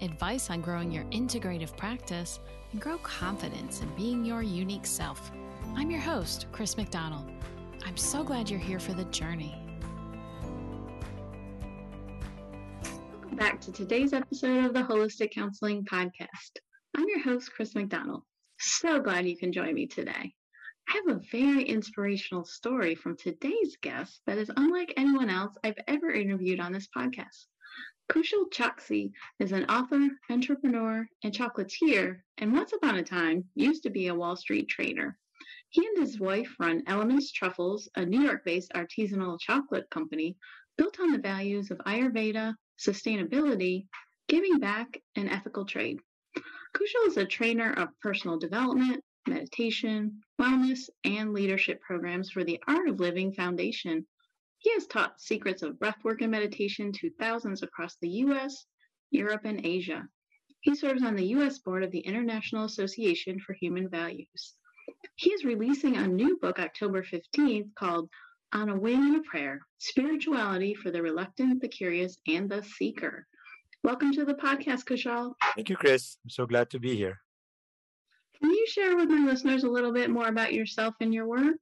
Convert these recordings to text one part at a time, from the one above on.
advice on growing your integrative practice, and grow confidence in being your unique self. I'm your host, Chris McDonald. I'm so glad you're here for the journey. Welcome back to today's episode of the Holistic Counseling Podcast. I'm your host, Chris McDonald. So glad you can join me today. I have a very inspirational story from today's guest that is unlike anyone else I've ever interviewed on this podcast. Kushal Choksi is an author, entrepreneur, and chocolatier, and once upon a time used to be a Wall Street trader. He and his wife run Elements Truffles, a New York based artisanal chocolate company built on the values of Ayurveda, sustainability, giving back, and ethical trade. Kushal is a trainer of personal development, meditation, wellness, and leadership programs for the Art of Living Foundation. He has taught secrets of breathwork and meditation to thousands across the US, Europe, and Asia. He serves on the US board of the International Association for Human Values. He is releasing a new book October 15th called On a Wing and a Prayer Spirituality for the Reluctant, the Curious, and the Seeker. Welcome to the podcast, Kushal. Thank you, Chris. I'm so glad to be here. Can you share with my listeners a little bit more about yourself and your work?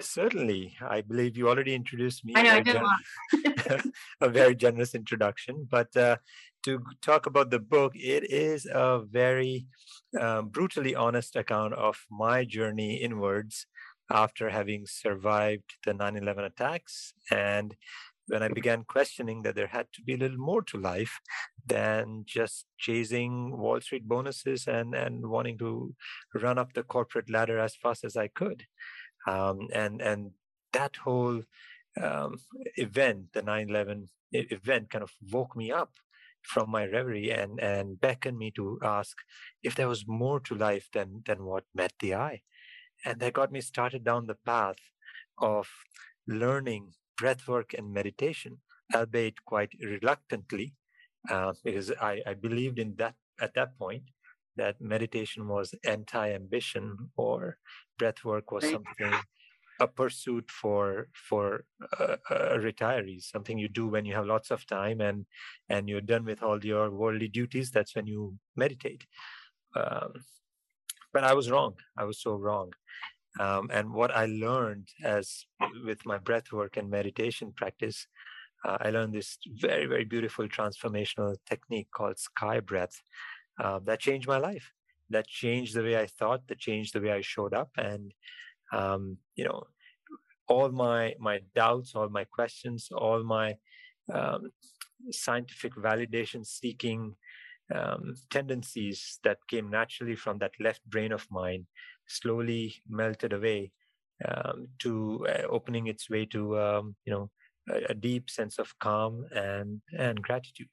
Certainly. I believe you already introduced me. I know, gen- a very generous introduction. But uh, to talk about the book, it is a very um, brutally honest account of my journey inwards after having survived the 9 11 attacks. And when I began questioning that there had to be a little more to life than just chasing Wall Street bonuses and, and wanting to run up the corporate ladder as fast as I could. Um, and, and that whole um, event, the 9 11 event, kind of woke me up from my reverie and, and beckoned me to ask if there was more to life than, than what met the eye. And that got me started down the path of learning breathwork and meditation, albeit quite reluctantly, uh, because I, I believed in that at that point that meditation was anti-ambition or breathwork was something a pursuit for for uh, uh, retirees something you do when you have lots of time and and you're done with all your worldly duties that's when you meditate. Um, but i was wrong. I was so wrong. Um, and what i learned as with my breath work and meditation practice uh, i learned this very very beautiful transformational technique called sky breath uh, that changed my life. That changed the way i thought that changed the way i showed up and um, you know all my my doubts all my questions all my um, scientific validation seeking um, tendencies that came naturally from that left brain of mine slowly melted away um, to uh, opening its way to um, you know a, a deep sense of calm and and gratitude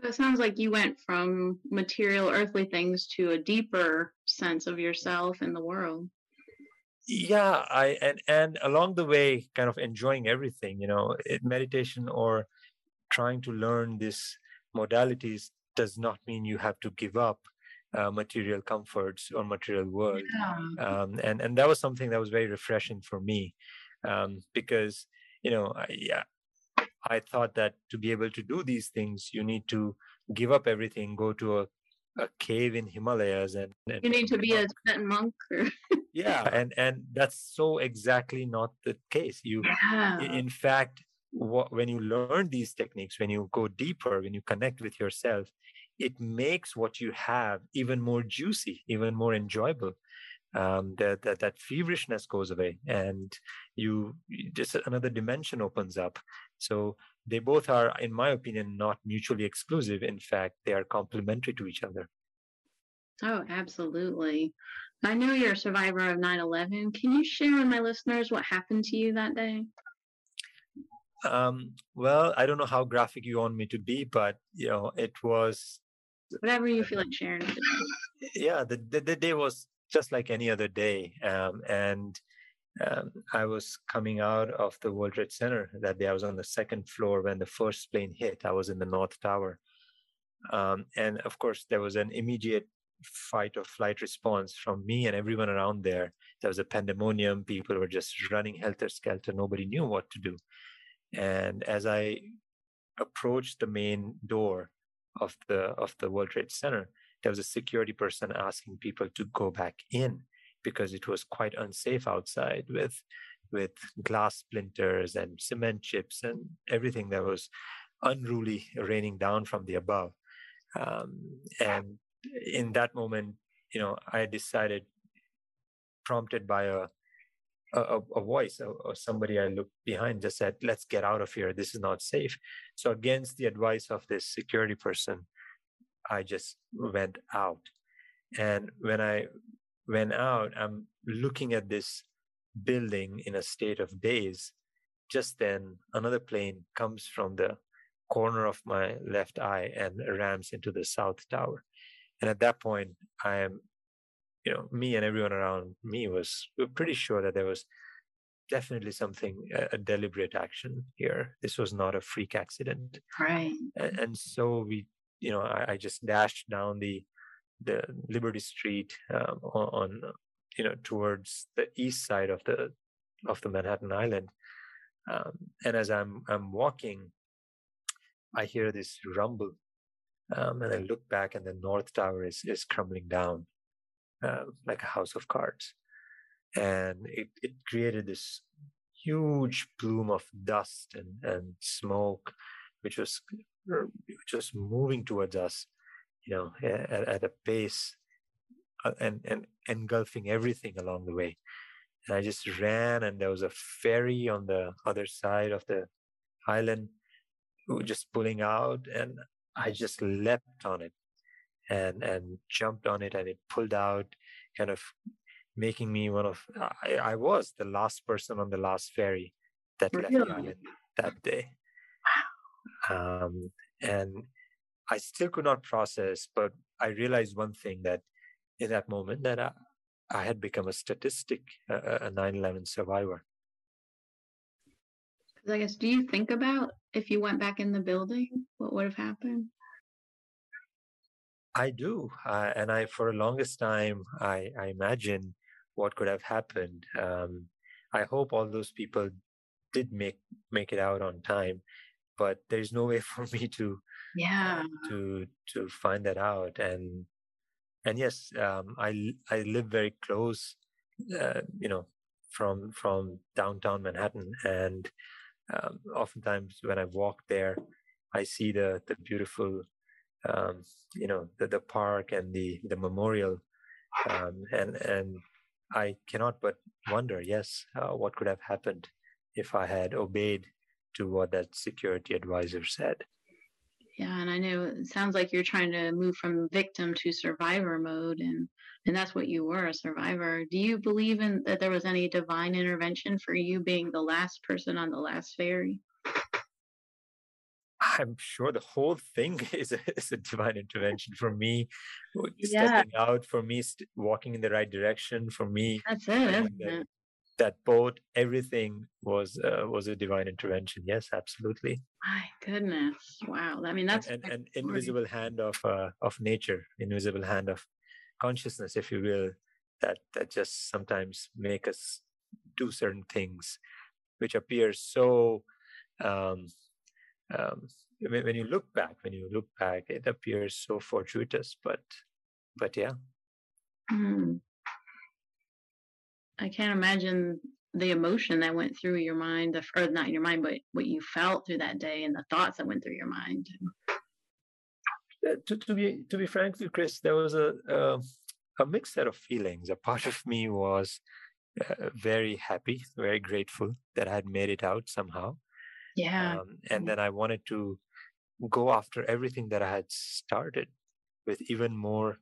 So it sounds like you went from material, earthly things to a deeper sense of yourself and the world. yeah i and and along the way kind of enjoying everything you know it, meditation or trying to learn these modalities does not mean you have to give up uh, material comforts or material world Yeah. um, and and that was something that was very refreshing for me um, because you know I, yeah i thought that to be able to do these things you need to give up everything go to a, a cave in himalayas and, and You need to be a Tibetan monk or yeah and and that's so exactly not the case. You yeah. in fact wha- when you learn these techniques when you go deeper when you connect with yourself it makes what you have even more juicy even more enjoyable. Um, that, that that feverishness goes away and you- just another dimension opens up so they both are in my opinion not mutually exclusive in fact they are complementary to each other Oh, absolutely. I know you're a survivor of 9 11. Can you share with my listeners what happened to you that day? um, well i don't know how graphic you want me to be but you know it was Whatever you feel like sharing yeah the, the, the day was just like any other day. Um, and um, I was coming out of the World Trade Center that day. I was on the second floor when the first plane hit. I was in the North Tower. Um, and of course, there was an immediate fight or flight response from me and everyone around there. There was a pandemonium. People were just running helter skelter. Nobody knew what to do. And as I approached the main door of the of the World Trade Center, there was a security person asking people to go back in because it was quite unsafe outside with with glass splinters and cement chips and everything that was unruly raining down from the above. Um, and in that moment, you know, I decided, prompted by a a, a voice or, or, somebody I looked behind, just said, "Let's get out of here. This is not safe." So, against the advice of this security person, I just went out. And when I went out, I'm looking at this building in a state of daze. Just then, another plane comes from the corner of my left eye and rams into the south tower. And at that point, I am, you know, me and everyone around me was pretty sure that there was definitely something a, a deliberate action here. This was not a freak accident. Right. And, and so we you know, I, I just dashed down the the Liberty Street um, on, you know towards the east side of the of the Manhattan Island, um, and as I'm I'm walking, I hear this rumble, um, and I look back, and the North Tower is is crumbling down, uh, like a house of cards, and it it created this huge plume of dust and and smoke, which was just moving towards us, you know, at, at a pace uh, and, and engulfing everything along the way. And I just ran, and there was a ferry on the other side of the island who just pulling out, and I just leapt on it and and jumped on it, and it pulled out, kind of making me one of I, I was the last person on the last ferry that really? left the island that day. Um, and I still could not process, but I realized one thing that in that moment that I, I had become a statistic, a 9/11 survivor. I guess, do you think about if you went back in the building, what would have happened? I do, uh, and I for the longest time I, I imagine what could have happened. Um, I hope all those people did make make it out on time, but there's no way for me to yeah. to to find that out and and yes um, i i live very close uh, you know from from downtown manhattan and um, oftentimes when i walk there i see the the beautiful um, you know the, the park and the the memorial um, and and i cannot but wonder yes uh, what could have happened if i had obeyed to what that security advisor said. Yeah, and I know it sounds like you're trying to move from victim to survivor mode, and and that's what you were, a survivor. Do you believe in that there was any divine intervention for you being the last person on the last ferry? I'm sure the whole thing is a, is a divine intervention for me, yeah. stepping out, for me st- walking in the right direction, for me. That's it, it? That boat, everything was uh, was a divine intervention. Yes, absolutely. My goodness, wow! I mean, that's an, an invisible hand of uh, of nature, invisible hand of consciousness, if you will, that that just sometimes make us do certain things, which appear so. Um, um, when, you look back, when you look back, it appears so fortuitous, but but yeah. Mm. I can't imagine the emotion that went through your mind, or not in your mind, but what you felt through that day and the thoughts that went through your mind. Uh, to, to be to be frank with you, Chris, there was a, a, a mixed set of feelings. A part of me was uh, very happy, very grateful that I had made it out somehow. Yeah. Um, and then I wanted to go after everything that I had started with even more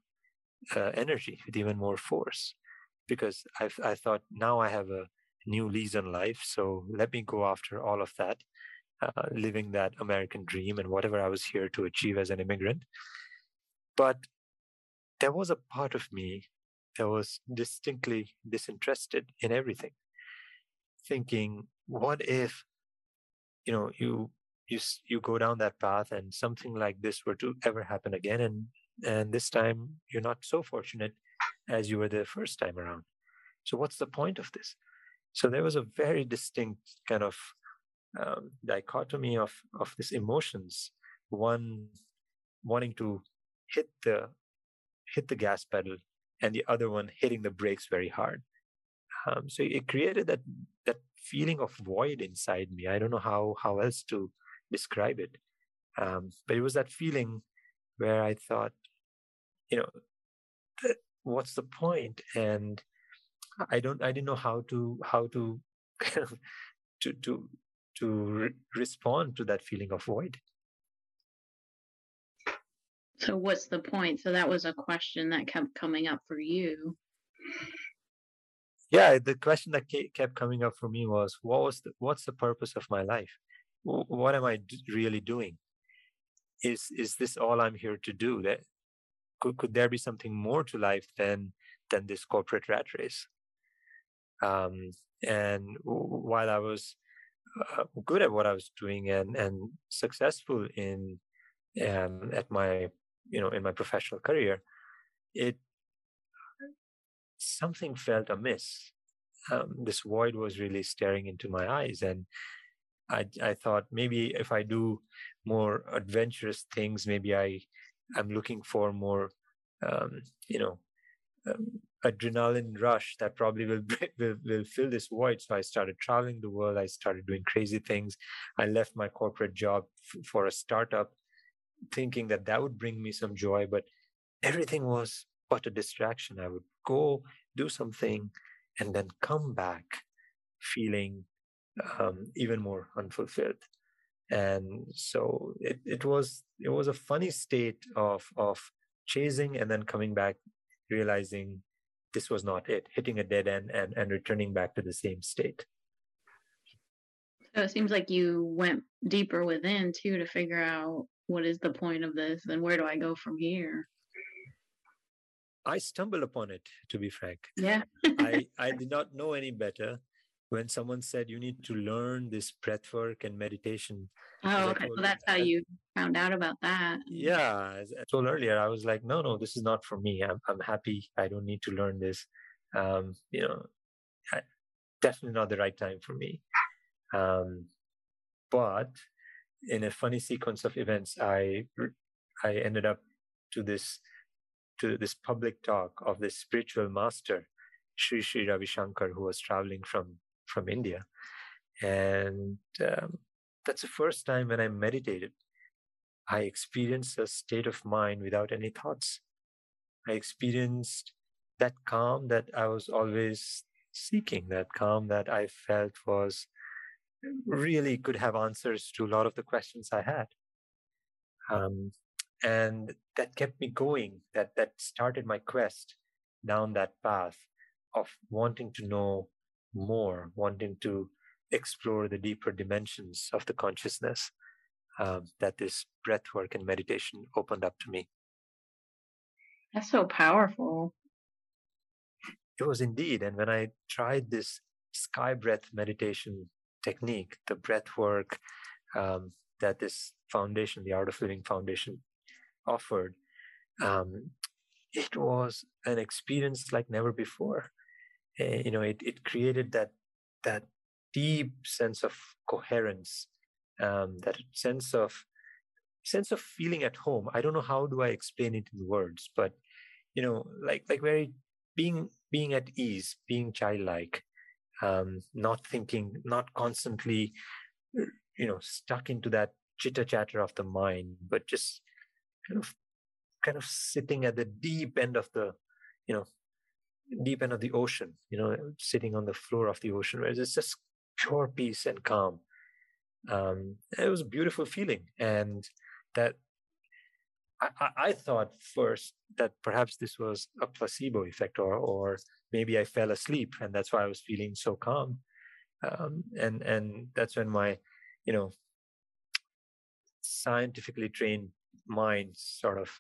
uh, energy, with even more force because I, I thought now I have a new lease on life. So let me go after all of that, uh, living that American dream and whatever I was here to achieve as an immigrant. But there was a part of me that was distinctly disinterested in everything, thinking, what if, you know, you you you go down that path and something like this were to ever happen again, and and this time you're not so fortunate as you were the first time around. So what's the point of this? So there was a very distinct kind of um, dichotomy of of these emotions. One wanting to hit the hit the gas pedal, and the other one hitting the brakes very hard. Um, so it created that that feeling of void inside me. I don't know how how else to describe it, um, but it was that feeling where I thought, you know, what's the point? And I don't I didn't know how to how to to to to re- respond to that feeling of void. So what's the point? So that was a question that kept coming up for you. Yeah, the question that kept coming up for me was, what was the, what's the purpose of my life? What am I really doing? Is is this all I'm here to do? That could could there be something more to life than than this corporate rat race? Um, and while I was uh, good at what I was doing and and successful in um, at my you know in my professional career, it something felt amiss. Um, this void was really staring into my eyes, and I I thought maybe if I do more adventurous things, maybe I I'm looking for more um, you know um, adrenaline rush that probably will, will will fill this void. So I started traveling the world. I started doing crazy things. I left my corporate job f- for a startup, thinking that that would bring me some joy. But everything was but a distraction. I would go do something and then come back feeling um, even more unfulfilled. And so it, it was it was a funny state of of chasing and then coming back realizing this was not it, hitting a dead end and, and returning back to the same state. So it seems like you went deeper within too to figure out what is the point of this and where do I go from here? I stumbled upon it, to be frank. Yeah. I, I did not know any better when someone said you need to learn this breath work and meditation. Oh, okay. So that's how you found out about that. Yeah, as I told earlier, I was like, no, no, this is not for me. I'm I'm happy. I don't need to learn this. Um, you know, I, definitely not the right time for me. Um, but in a funny sequence of events, I I ended up to this to this public talk of this spiritual master, Sri Sri Ravi Shankar, who was traveling from from India. And um, that's the first time when I meditated. I experienced a state of mind without any thoughts. I experienced that calm that I was always seeking, that calm that I felt was really could have answers to a lot of the questions I had. Um, and that kept me going, that, that started my quest down that path of wanting to know more, wanting to explore the deeper dimensions of the consciousness um, that this breath work and meditation opened up to me. That's so powerful. It was indeed. And when I tried this sky breath meditation technique, the breath work um, that this foundation, the Art of Living Foundation, offered, um, it was an experience like never before. Uh, you know, it, it created that that deep sense of coherence, um, that sense of sense of feeling at home. I don't know how do I explain it in words, but you know, like like very being being at ease, being childlike, um, not thinking, not constantly, you know, stuck into that chitter chatter of the mind, but just kind of kind of sitting at the deep end of the, you know, deep end of the ocean, you know, sitting on the floor of the ocean, where it's just pure peace and calm. Um, it was a beautiful feeling, and that I, I, thought first that perhaps this was a placebo effect, or or maybe I fell asleep, and that's why I was feeling so calm. Um, and and that's when my, you know, scientifically trained mind sort of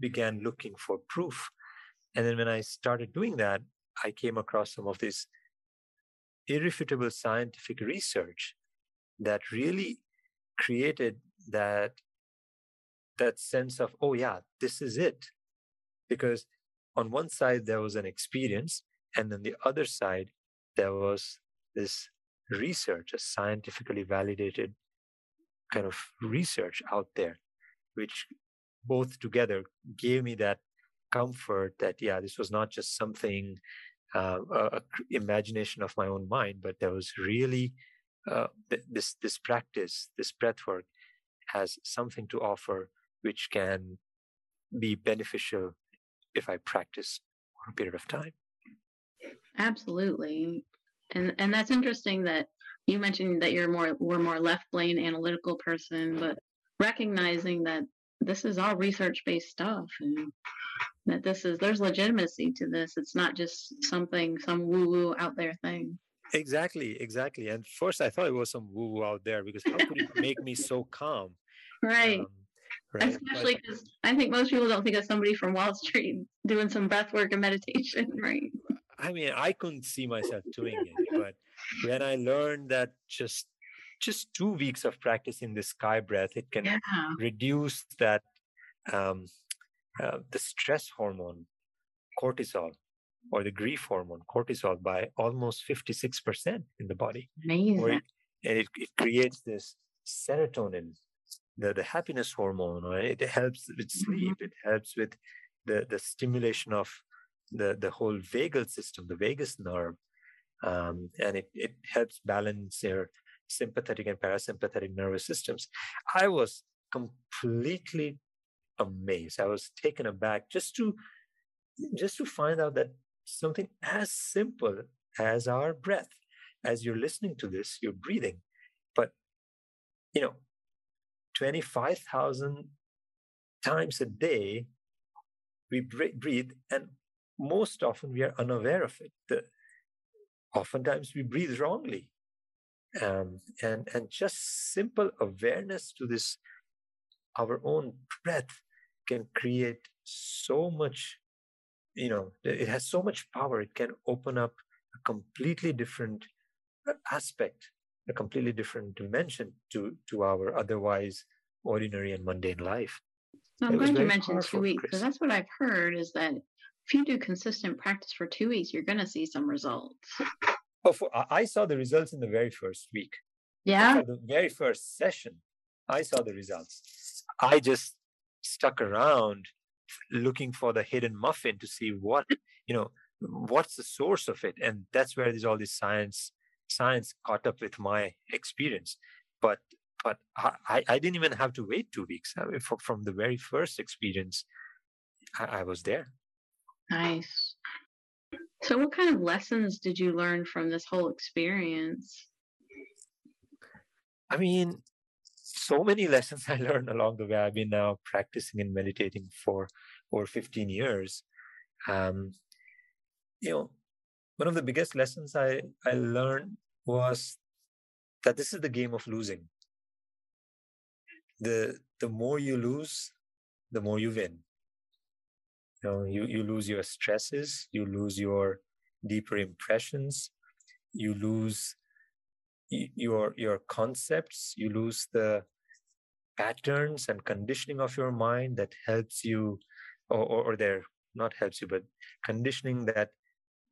began looking for proof And then when I started doing that, I came across some of this irrefutable scientific research that really created that that sense of oh yeah this is it. Because on one side there was an experience and on the other side there was this research a scientifically validated kind of research out there which both together gave me that comfort that yeah this was not just something uh, a, a, imagination of my own mind but there was really uh, this this practice this breath work has something to offer which can be beneficial if i practice for a period of time. Absolutely. And and that's interesting that you mentioned that you're more we're more left brain analytical person but recognizing that this is all research based stuff and that this is there's legitimacy to this it's not just something some woo woo out there thing exactly exactly and first i thought it was some woo woo out there because how could it make me so calm right um, Right. Especially because I think most people don't think of somebody from Wall Street doing some breath work and meditation, right? I mean, I couldn't see myself doing it, but when I learned that just just two weeks of practicing the sky breath, it can yeah. reduce that um, uh, the stress hormone, cortisol, or the grief hormone, cortisol, by almost 56% in the body. Amazing. It, and it, it creates this serotonin, the, the happiness hormone, right? It helps with mm-hmm. sleep, mm-hmm. it helps with the, the stimulation of the, the whole vagal system, the vagus nerve. Um, and it, it helps balance your sympathetic and parasympathetic nervous systems. I was completely amazed. I was taken aback just to just to find out that something as simple as our breath, as you're listening to this, you're breathing, but you know, twenty five thousand times a day we breathe, and most often we are unaware of it. The, oftentimes we breathe wrongly um, and and just simple awareness to this our own breath can create so much you know it has so much power it can open up a completely different uh, aspect a completely different dimension to to our otherwise ordinary and mundane life so i'm glad you mentioned two weeks because that's what i've heard is that if you do consistent practice for two weeks you're going to see some results Oh, for, I saw the results in the very first week. Yeah. The very first session, I saw the results. I just stuck around looking for the hidden muffin to see what, you know, what's the source of it. And that's where there's all this science, science caught up with my experience. But but I, I didn't even have to wait two weeks. I mean, for, from the very first experience, I, I was there. Nice. So, what kind of lessons did you learn from this whole experience? I mean, so many lessons I learned along the way. I've been now practicing and meditating for over 15 years. Um, you know, one of the biggest lessons I, I learned was that this is the game of losing. The the more you lose, the more you win you know you, you lose your stresses you lose your deeper impressions you lose your your concepts you lose the patterns and conditioning of your mind that helps you or, or, or there not helps you but conditioning that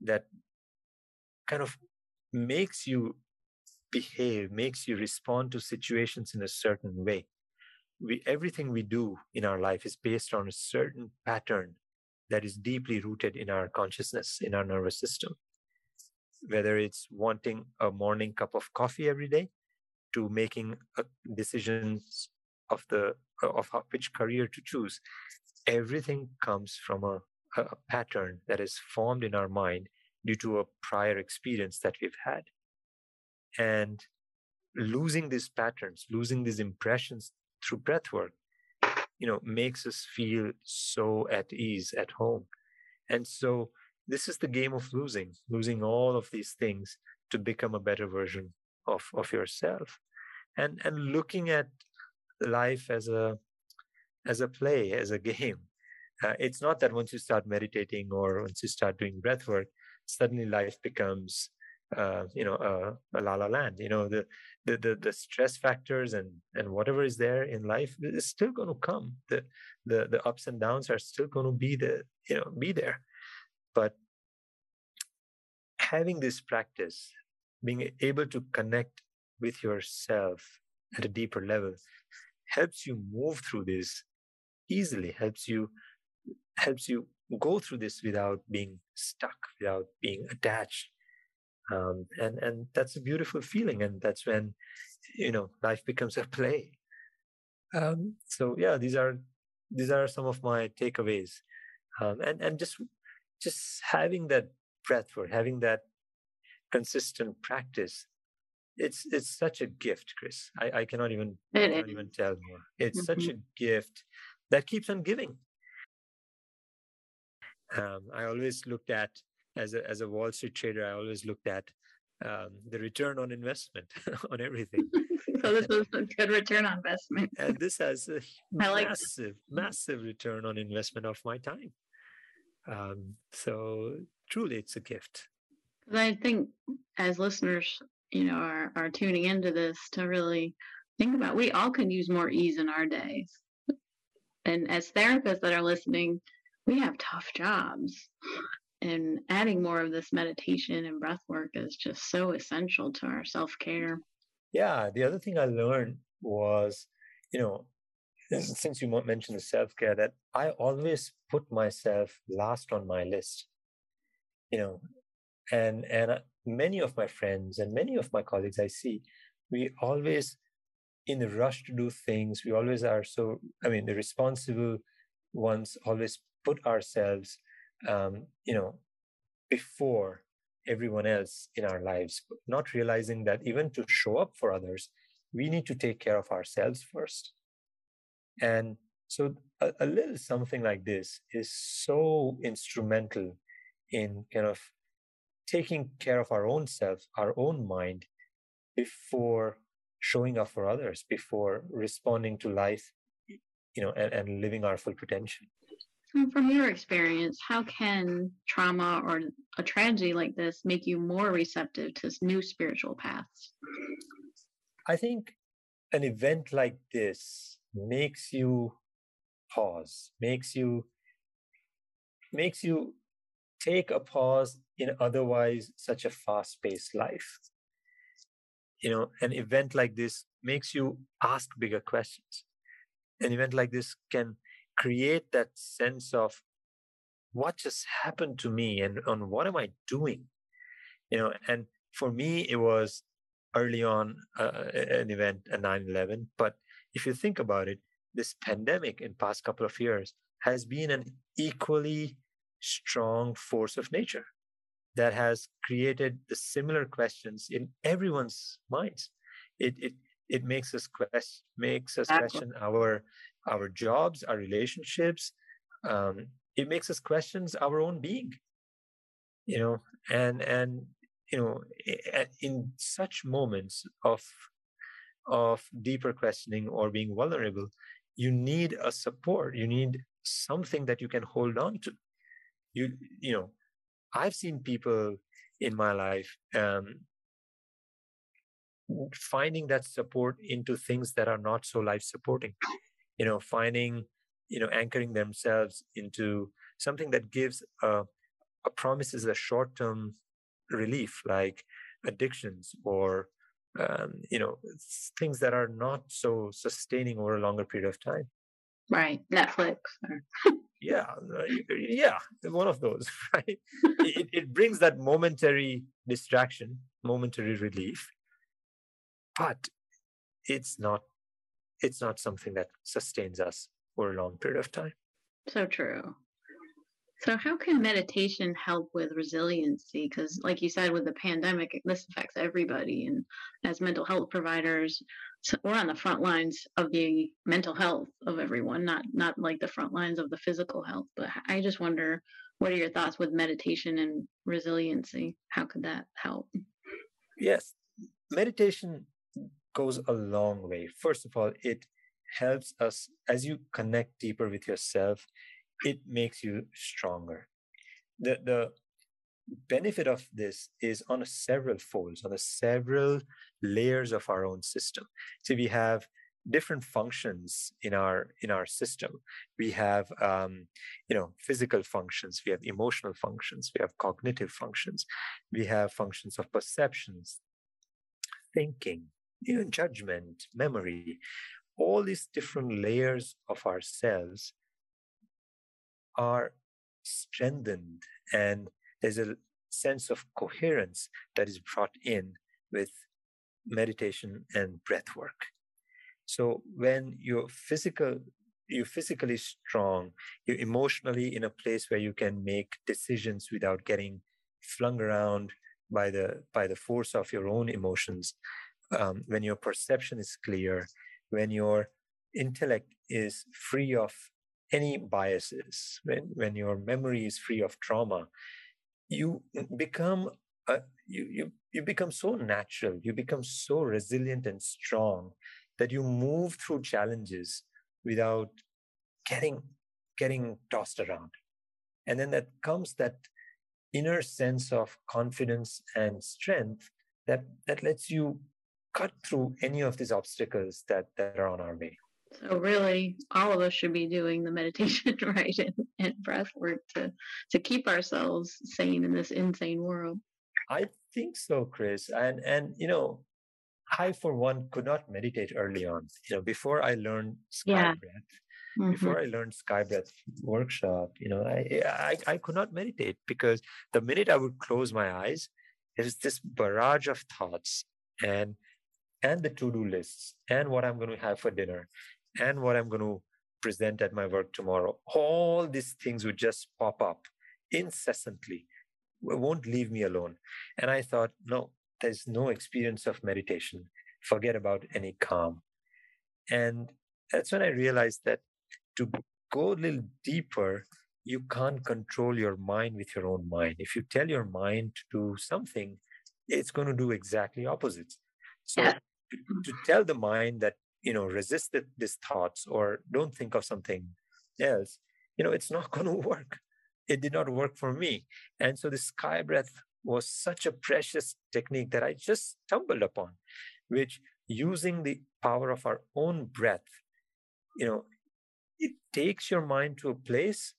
that kind of makes you behave makes you respond to situations in a certain way we everything we do in our life is based on a certain pattern that is deeply rooted in our consciousness, in our nervous system. Whether it's wanting a morning cup of coffee every day to making uh, decisions of the uh, of how, which career to choose, everything comes from a, a pattern that is formed in our mind due to a prior experience that we've had. And losing these patterns, losing these impressions through breath work you know makes us feel so at ease at home and so this is the game of losing losing all of these things to become a better version of of yourself and and looking at life as a as a play as a game uh, it's not that once you start meditating or once you start doing breath work, suddenly life becomes uh, you know a, a la la land. You know the, the the the stress factors and and whatever is there in life is still going to come. The the the ups and downs are still going to be the you know be there, but having this practice, being able to connect with yourself at a deeper level, helps you move through this easily. Helps you helps you go through this without being stuck, without being attached. Um, and and that's a beautiful feeling, and that's when you know life becomes a play. Um, so yeah, these are these are some of my takeaways, um, and and just just having that breath for having that consistent practice. It's it's such a gift, Chris. I, I cannot even I cannot even tell you. It's mm-hmm. such a gift that keeps on giving um, I always looked at as a as a Wall Street trader. I always looked at um, the return on investment on everything. so this was a good return on investment. and this has a like massive, massive return on investment of my time. Um, so truly, it's a gift. I think as listeners, you know, are are tuning into this to really think about, we all can use more ease in our days. And as therapists that are listening, we have tough jobs. And adding more of this meditation and breath work is just so essential to our self care. Yeah. The other thing I learned was, you know, since you mentioned the self care, that I always put myself last on my list. You know, and and many of my friends and many of my colleagues I see, we always in the rush to do things. We always are so. I mean, the responsible ones always put ourselves, um, you know, before everyone else in our lives, not realizing that even to show up for others, we need to take care of ourselves first. And so a, a little something like this is so instrumental in kind of taking care of our own self, our own mind, before showing up for others, before responding to life, you know, and, and living our full potential. From your experience, how can trauma or a tragedy like this make you more receptive to new spiritual paths? I think an event like this makes you pause, makes you makes you take a pause in otherwise such a fast-paced life. You know, an event like this makes you ask bigger questions. An event like this can create that sense of what just happened to me and on what am I doing? You know, and for me, it was early on uh, an event, a 9 11. But if you think about it, this pandemic in past couple of years has been an equally strong force of nature that has created the similar questions in everyone's minds. It, it, it makes us quest, makes us question our our jobs, our relationships. Um, it makes us questions our own being, you know, and and you know, in such moments of of deeper questioning or being vulnerable, you need a support. You need something that you can hold on to. You you know, I've seen people in my life um, finding that support into things that are not so life supporting. You know finding you know anchoring themselves into something that gives a, a promises a short term relief like addictions or um, you know things that are not so sustaining over a longer period of time right netflix yeah uh, yeah one of those right it, it brings that momentary distraction momentary relief but it's not it's not something that sustains us for a long period of time. So true. So, how can meditation help with resiliency? Because, like you said, with the pandemic, this affects everybody. And as mental health providers, we're on the front lines of the mental health of everyone, not not like the front lines of the physical health. But I just wonder, what are your thoughts with meditation and resiliency? How could that help? Yes, meditation goes a long way. First of all, it helps us as you connect deeper with yourself, it makes you stronger. The the benefit of this is on a several folds, on a several layers of our own system. So we have different functions in our in our system we have um, you know physical functions we have emotional functions we have cognitive functions we have functions of perceptions thinking know judgment memory all these different layers of ourselves are strengthened and there's a sense of coherence that is brought in with meditation and breath work so when you're physical, you're physically strong, you're emotionally in a place where you can make decisions without getting flung around by the by the force of your own emotions. Um, when your perception is clear, when your intellect is free of any biases, when when your memory is free of trauma, you become a, you you you become so natural. You become so resilient and strong that you move through challenges without getting getting tossed around and then that comes that inner sense of confidence and strength that that lets you cut through any of these obstacles that that are on our way so really all of us should be doing the meditation right and, and breath work to to keep ourselves sane in this insane world i think so chris and and you know I, for one, could not meditate early on. You know, before I learned sky yeah. breath, mm-hmm. before I learned sky breath workshop, you know, I, I I could not meditate because the minute I would close my eyes, there's this barrage of thoughts and and the to-do lists and what I'm going to have for dinner and what I'm going to present at my work tomorrow. All these things would just pop up incessantly. It won't leave me alone. And I thought, no, there's no experience of meditation. Forget about any calm. And that's when I realized that to go a little deeper, you can't control your mind with your own mind. If you tell your mind to do something, it's going to do exactly opposite. So yeah. to, to, tell the mind that, you know, resist the, these thoughts or don't think of something else, you know, it's not going to work. It did not work for me. And so the sky breath was such a precious technique that I just stumbled upon, which using the power of our own breath, you know, it takes your mind to a place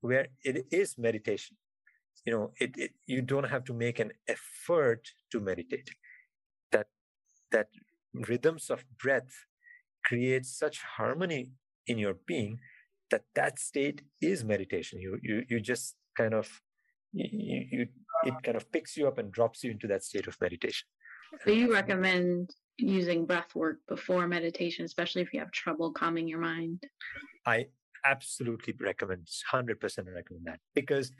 where it is meditation. You know, it, it you don't have to make an effort to meditate. That that rhythms of breath create such harmony in your being that that state is meditation. You you you just kind of you, you it kind of picks you up and drops you into that state of meditation. So you recommend using breath work before meditation, especially if you have trouble calming your mind? I absolutely recommend, 100% recommend that because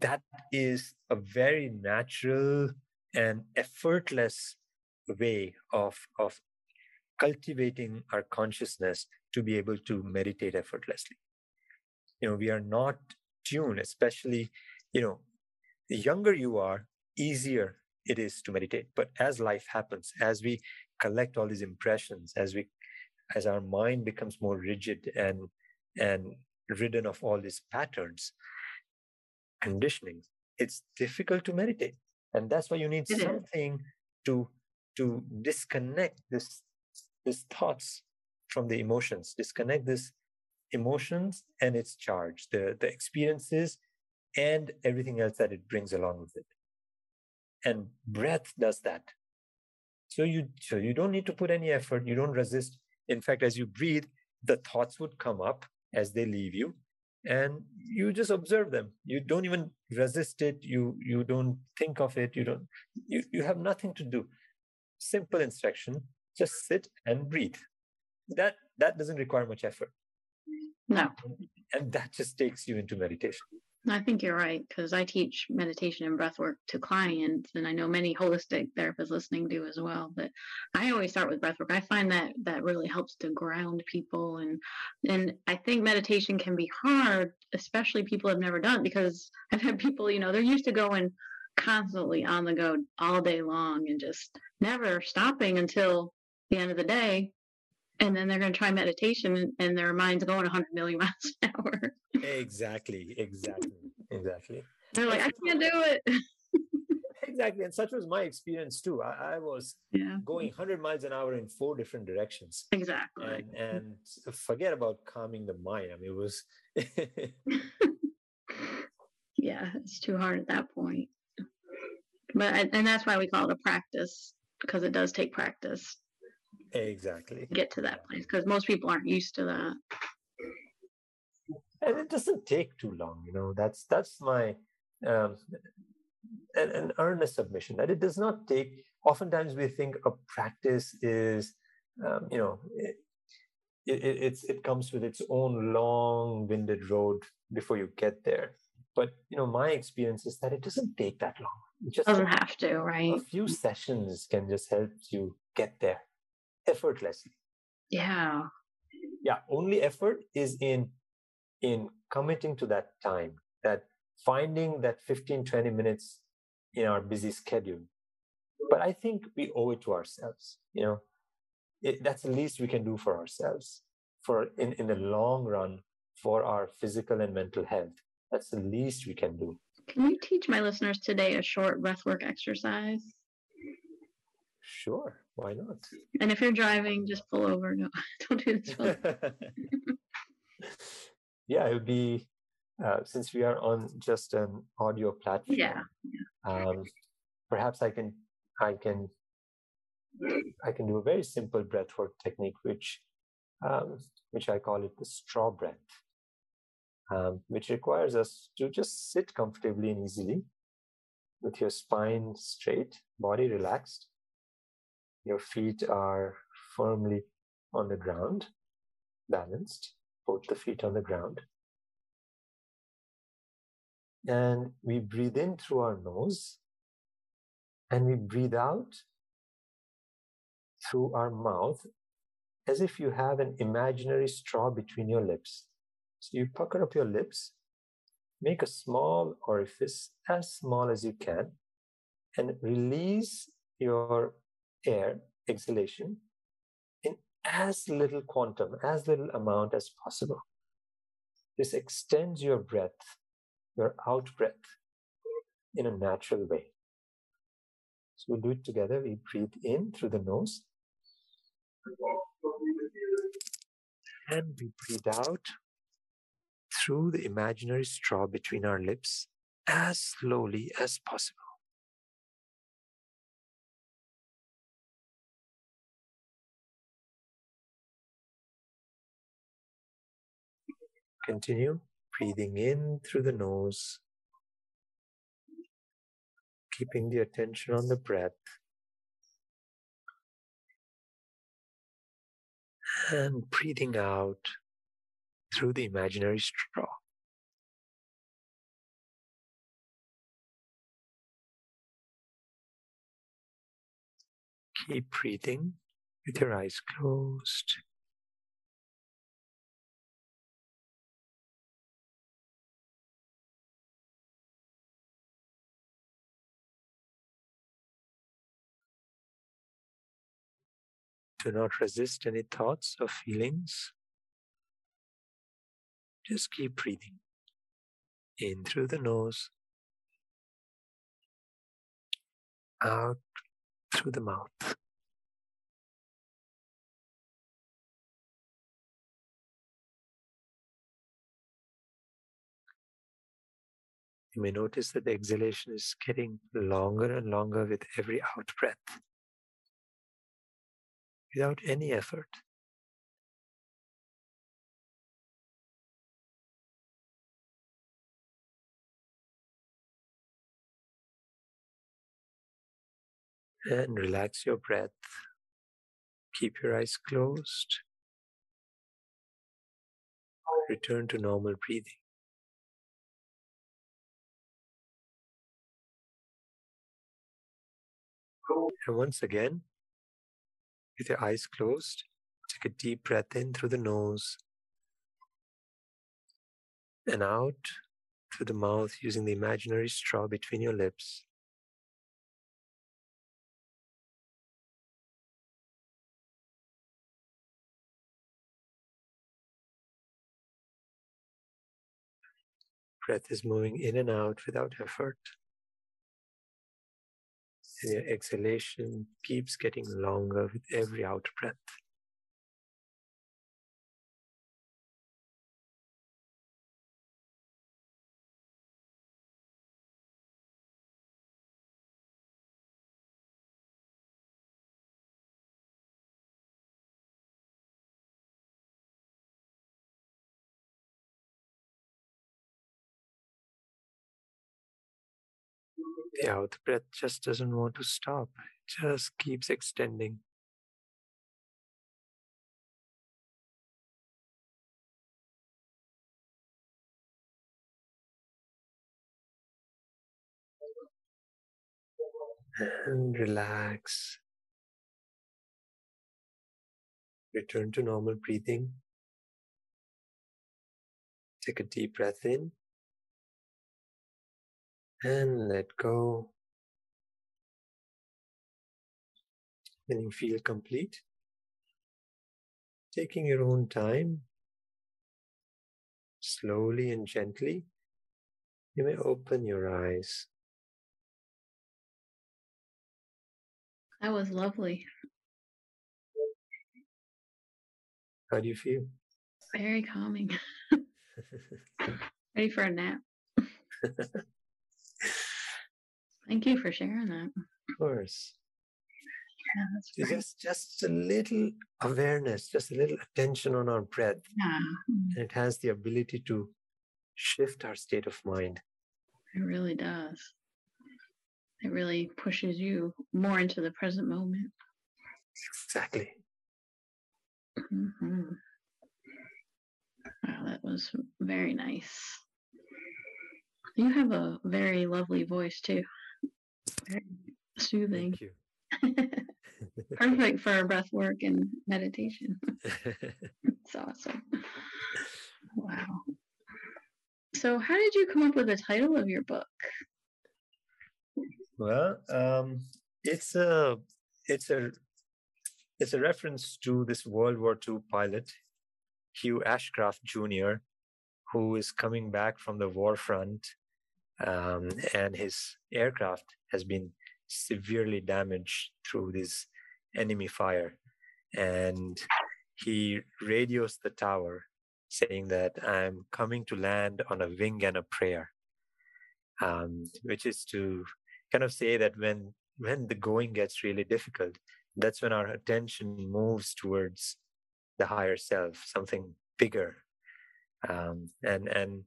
that is a very natural and effortless way of, of cultivating our consciousness to be able to meditate effortlessly. You know, we are not tuned, especially, you know, the younger you are, easier it is to meditate. But as life happens, as we collect all these impressions, as we as our mind becomes more rigid and and ridden of all these patterns, conditioning, it's difficult to meditate. And that's why you need something to to disconnect this this thoughts from the emotions, disconnect this emotions and its charge, the the experiences and everything else that it brings along with it. And breath does that. So you so you don't need to put any effort, you don't resist. In fact, as you breathe, the thoughts would come up as they leave you and you just observe them you don't even resist it you you don't think of it you don't you, you have nothing to do simple instruction just sit and breathe that that doesn't require much effort no and that just takes you into meditation I think you're right because I teach meditation and breath work to clients, and I know many holistic therapists listening do as well. But I always start with breath work. I find that that really helps to ground people, and and I think meditation can be hard, especially people have never done because I've had people, you know, they're used to going constantly on the go all day long and just never stopping until the end of the day and then they're going to try meditation and their mind's going 100 million miles an hour exactly, exactly, exactly. They're like, I can't do it. exactly, and such was my experience too. I, I was yeah. going 100 miles an hour in four different directions. Exactly. And, and forget about calming the mind. I mean, it was. yeah, it's too hard at that point. But and that's why we call it a practice because it does take practice. Exactly. get to that place because most people aren't used to that. And it doesn't take too long, you know. That's that's my um, an, an earnest submission that it does not take. Oftentimes, we think a practice is, um, you know, it, it, it's it comes with its own long-winded road before you get there. But you know, my experience is that it doesn't take that long. It just doesn't have to, right? A few sessions can just help you get there effortlessly. Yeah. Yeah. Only effort is in in committing to that time, that finding that 15, 20 minutes in our busy schedule. But I think we owe it to ourselves. You know, it, that's the least we can do for ourselves. For in, in the long run, for our physical and mental health. That's the least we can do. Can you teach my listeners today a short breathwork exercise? Sure, why not? And if you're driving, just pull over. No, don't do this. yeah, it would be uh, since we are on just an audio platform. Yeah. Um, perhaps I can I can I can do a very simple breathwork technique, which um, which I call it the straw breath, um, which requires us to just sit comfortably and easily with your spine straight, body relaxed. Your feet are firmly on the ground, balanced, both the feet on the ground. And we breathe in through our nose and we breathe out through our mouth as if you have an imaginary straw between your lips. So you pucker up your lips, make a small orifice as small as you can, and release your air exhalation in as little quantum, as little amount as possible. This extends your breath, your out breath, in a natural way. So we'll do it together. We breathe in through the nose. And we breathe out through the imaginary straw between our lips as slowly as possible. Continue breathing in through the nose, keeping the attention on the breath. And breathing out through the imaginary straw. Keep breathing with your eyes closed. Do not resist any thoughts or feelings. Just keep breathing in through the nose, out through the mouth. You may notice that the exhalation is getting longer and longer with every out breath without any effort. And relax your breath. Keep your eyes closed. Return to normal breathing. And once again, with your eyes closed, take a deep breath in through the nose and out through the mouth using the imaginary straw between your lips. Breath is moving in and out without effort. Your exhalation keeps getting longer with every out breath. The out breath just doesn't want to stop, it just keeps extending. And relax. Return to normal breathing. Take a deep breath in and let go. When you feel complete, taking your own time, slowly and gently, you may open your eyes. That was lovely. How do you feel? Very calming. Ready for a nap. Thank you for sharing that. Of course. Yeah, that's great. Just just a little awareness, just a little attention on our breath. Yeah, mm, And it has the ability to shift our state of mind. it really does. It really pushes you more into the present moment. Exactly. hmm Wow, that was very nice. You have a very lovely voice too. Very soothing. Thank you. Perfect for breath work and meditation. It's awesome. Wow. So, how did you come up with the title of your book? well, um, it's a it's a it's a reference to this World War II pilot, Hugh Ashcraft Jr., who is coming back from the war front, um, and his aircraft has been severely damaged through this enemy fire, and he radios the tower saying that I'm coming to land on a wing and a prayer, um, which is to kind of say that when when the going gets really difficult, that's when our attention moves towards the higher self, something bigger, um, and and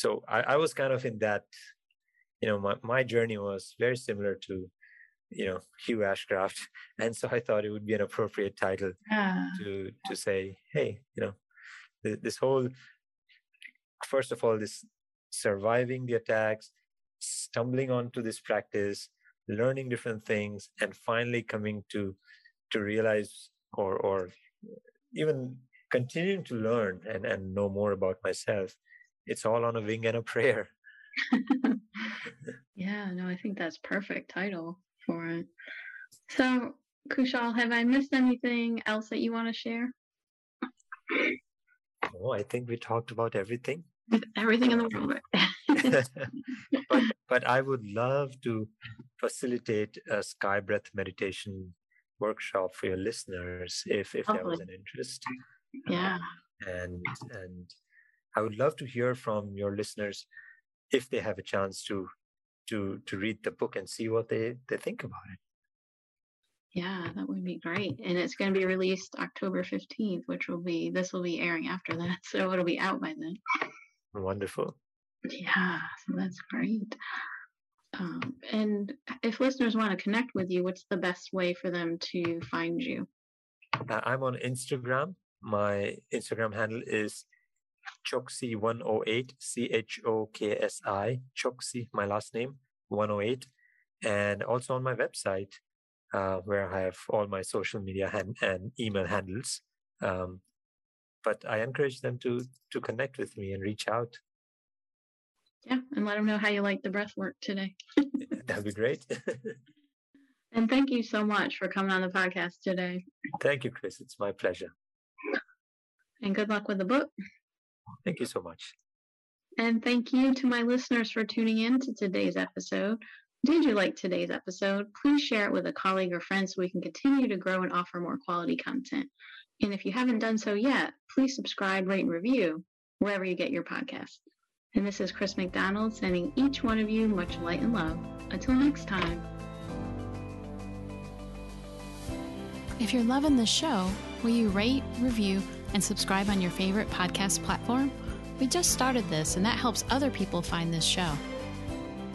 so I, I was kind of in that, you know, my my journey was very similar to, you know, Hugh Ashcraft, and so I thought it would be an appropriate title Ah, to to say, hey, you know, th- this whole first of all, this surviving the attacks, stumbling onto this practice, learning different things, and finally coming to to realize or or even continuing to learn and and know more about myself. It's all on a wing and a prayer. yeah, no, I think that's perfect title for it. So, Kushal, have I missed anything else that you want to share? Oh, I think we talked about everything. Everything in the world. but but I would love to facilitate a sky breath meditation workshop for your listeners if if there was oh. an interest. yeah. And and I would love to hear from your listeners if they have a chance to to to read the book and see what they they think about it. Yeah, that would be great. And it's going to be released October 15th, which will be, this will be airing after that. So it'll be out by then. Wonderful. Yeah, so that's great. Um, and if listeners want to connect with you, what's the best way for them to find you? Uh, I'm on Instagram. My Instagram handle is Choksi108, C H O K S I, Choksi, my last name, 108. And also on my website, uh, where I have all my social media hand- and email handles. Um, but I encourage them to to connect with me and reach out. Yeah, and let them know how you like the breath work today. That'd be great. And thank you so much for coming on the podcast today. Thank you, Chris. It's my pleasure. And good luck with the book. Thank you so much. And thank you to my listeners for tuning in to today's episode. Did you like today's episode? Please share it with a colleague or friend so we can continue to grow and offer more quality content. And if you haven't done so yet, please subscribe, rate, and review wherever you get your podcasts. And this is Chris McDonald sending each one of you much light and love. Until next time. If you're loving the show, will you rate, review, and subscribe on your favorite podcast platform? We just started this, and that helps other people find this show.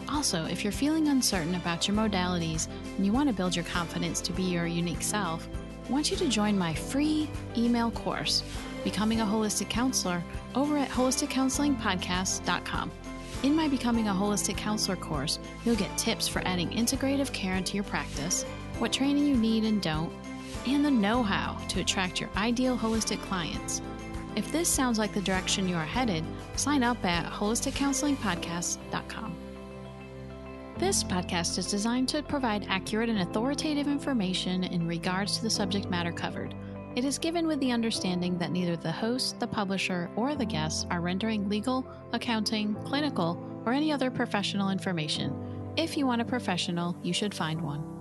Also, if you're feeling uncertain about your modalities and you want to build your confidence to be your unique self, I want you to join my free email course, Becoming a Holistic Counselor, over at holisticcounselingpodcast.com. In my Becoming a Holistic Counselor course, you'll get tips for adding integrative care into your practice, what training you need and don't, and the know how to attract your ideal holistic clients. If this sounds like the direction you are headed, sign up at holisticcounselingpodcast.com. This podcast is designed to provide accurate and authoritative information in regards to the subject matter covered. It is given with the understanding that neither the host, the publisher, or the guests are rendering legal, accounting, clinical, or any other professional information. If you want a professional, you should find one.